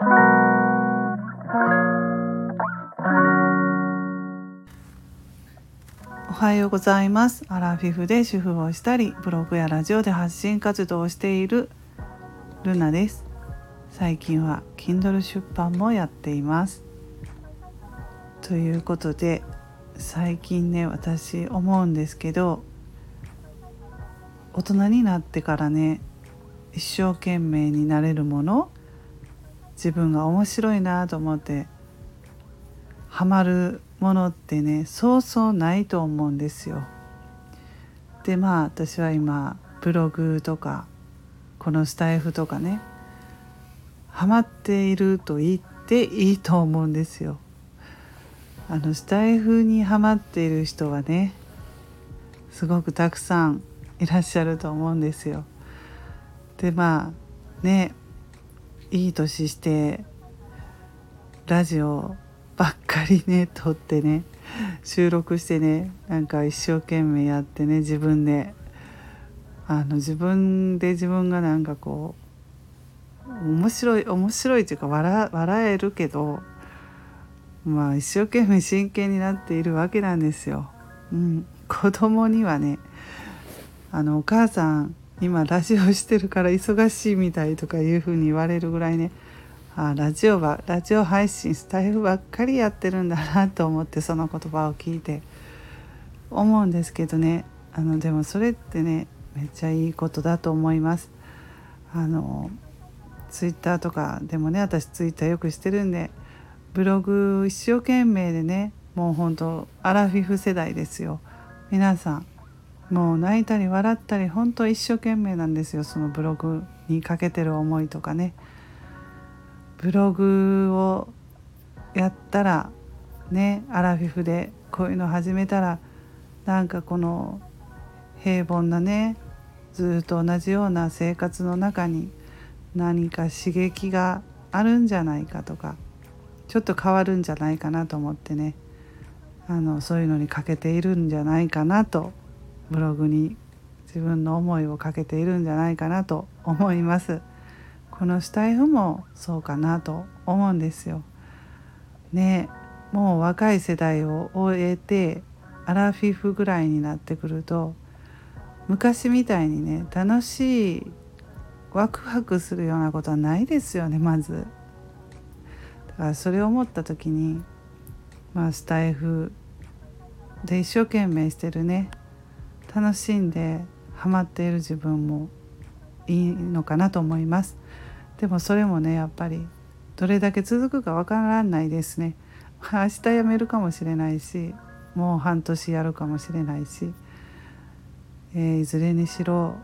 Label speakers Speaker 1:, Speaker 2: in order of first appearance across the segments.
Speaker 1: おはようございます。アラフィフで主婦をしたりブログやラジオで発信活動をしているルナです。最近は Kindle 出版もやっています。ということで最近ね私思うんですけど大人になってからね一生懸命になれるもの自分が面白いなと思ってハマるものってねそうそうないと思うんですよ。でまあ私は今ブログとかこのスタイフとかねハマっていると言っていいと思うんですよ。あのスタイフにハマっている人はねすごくたくさんいらっしゃると思うんですよ。でまあねいい年してラジオばっかりね撮ってね収録してねなんか一生懸命やってね自分であの自分で自分がなんかこう面白い面白いっていうか笑笑えるけどまあ一生懸命真剣になっているわけなんですよ。うん、子供にはねあのお母さん今ラジオしてるから忙しいみたいとかいうふうに言われるぐらいねあラジオはラジオ配信スタイフばっかりやってるんだなと思ってその言葉を聞いて。思うんですけどね。あのでもそれってねめっちゃいいことだと思います。あのツイッターとかでもね私ツイッターよくしてるんでブログ一生懸命でねもうほんとアラフィフ世代ですよ。皆さんもう泣いたり笑ったり本当一生懸命なんですよそのブログにかけてる思いとかね。ブログをやったらねアラフィフでこういうの始めたらなんかこの平凡なねずっと同じような生活の中に何か刺激があるんじゃないかとかちょっと変わるんじゃないかなと思ってねあのそういうのにかけているんじゃないかなとブログに自分の思いをかけているんじゃないかなと思います。このスタイフもそうかなと思うんですよ。ねもう若い世代を終えてアラフィフぐらいになってくると昔みたいにね楽しいワクワクするようなことはないですよねまず。だからそれを思った時にまあスタイフで一生懸命してるね楽しんでハマっている自分もいいのかなと思います。でもそれもねやっぱりどれだけ続くかわからないですね明日辞めるかもしれないしもう半年やるかもしれないし、えー、いずれにしろ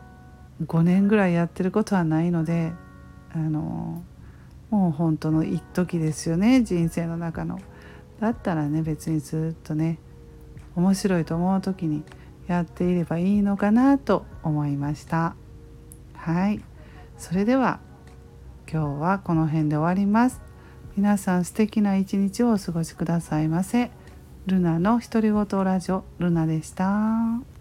Speaker 1: 5年ぐらいやってることはないのであのもう本当の一時ですよね人生の中の。だったらね別にずっとね面白いと思う時にやっていればいいのかなと思いました。はい。それでは今日はこの辺で終わります。皆さん素敵な一日をお過ごしくださいませ。ルナの独り言ラジオルナでした。